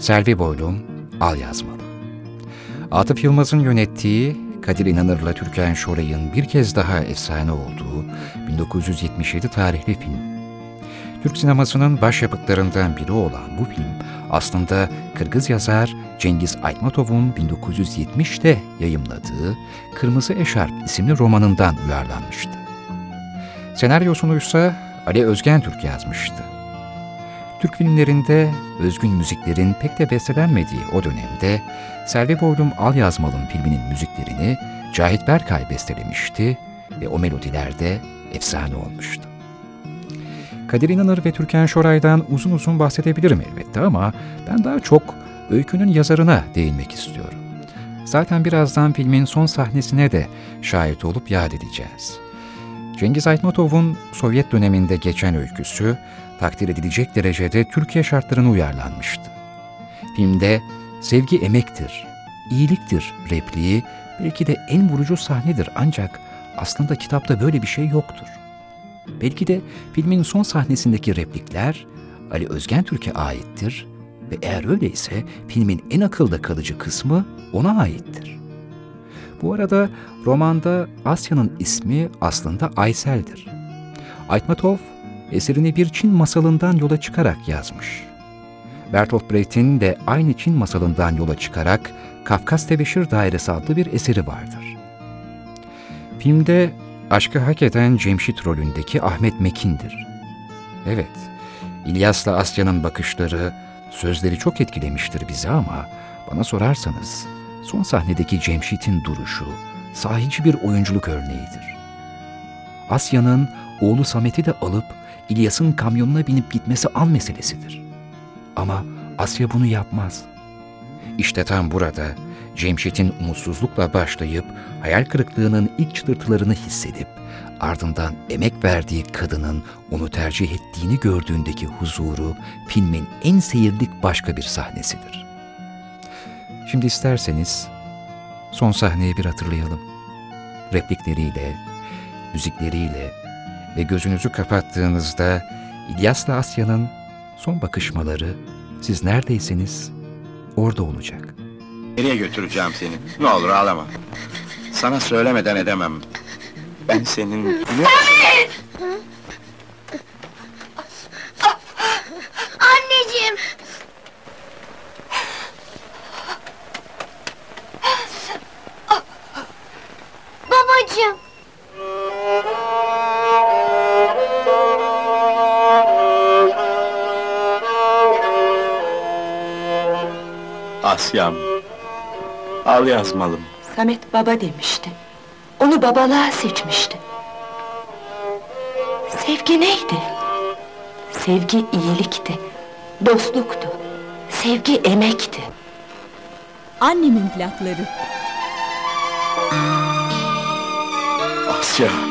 Selvi Boylum, Al Yazmalı. Atıf Yılmaz'ın yönettiği, Kadir İnanır'la Türkan Şoray'ın bir kez daha efsane olduğu 1977 tarihli film. Türk sinemasının başyapıtlarından biri olan bu film aslında Kırgız yazar Cengiz Aytmatov'un 1970'te yayımladığı Kırmızı Eşarp isimli romanından uyarlanmıştı. Senaryosunu ise Ali Özgen Türk yazmıştı. Türk filmlerinde özgün müziklerin pek de bestelenmediği o dönemde Selvi Boylum Al Yazmalım filminin müziklerini Cahit Berkay bestelemişti ve o melodiler de efsane olmuştu. Kadir İnanır ve Türkan Şoray'dan uzun uzun bahsedebilirim elbette ama ben daha çok öykünün yazarına değinmek istiyorum. Zaten birazdan filmin son sahnesine de şahit olup yad edeceğiz. Cengiz Aytmatov'un Sovyet döneminde geçen öyküsü takdir edilecek derecede Türkiye şartlarına uyarlanmıştı. Filmde sevgi emektir, iyiliktir repliği belki de en vurucu sahnedir ancak aslında kitapta böyle bir şey yoktur. Belki de filmin son sahnesindeki replikler Ali Özgen Türk'e aittir ve eğer öyleyse filmin en akılda kalıcı kısmı ona aittir. Bu arada romanda Asya'nın ismi aslında Aysel'dir. Aytmatov eserini bir Çin masalından yola çıkarak yazmış. Bertolt Brecht'in de aynı Çin masalından yola çıkarak Kafkas Tebeşir Dairesi adlı bir eseri vardır. Filmde aşkı hak eden Cemşit rolündeki Ahmet Mekin'dir. Evet, İlyas'la Asya'nın bakışları, sözleri çok etkilemiştir bizi ama bana sorarsanız son sahnedeki Cemşit'in duruşu sahici bir oyunculuk örneğidir. Asya'nın oğlu Samet'i de alıp İlyas'ın kamyonuna binip gitmesi an meselesidir. Ama Asya bunu yapmaz. İşte tam burada Cemşit'in umutsuzlukla başlayıp hayal kırıklığının ilk çıtırtılarını hissedip ardından emek verdiği kadının onu tercih ettiğini gördüğündeki huzuru filmin en seyirlik başka bir sahnesidir. Şimdi isterseniz son sahneyi bir hatırlayalım. Replikleriyle, müzikleriyle ve gözünüzü kapattığınızda İlyas'la Asya'nın son bakışmaları siz neredeyseniz orada olacak. Nereye götüreceğim seni? Ne olur ağlama. Sana söylemeden edemem. Ben senin... Anneciğim! Babacığım! Asyam. Al yazmalım. Samet baba demişti. Onu babalığa seçmişti. Sevgi neydi? Sevgi iyilikti. Dostluktu. Sevgi emekti. Annemin plakları. Asya.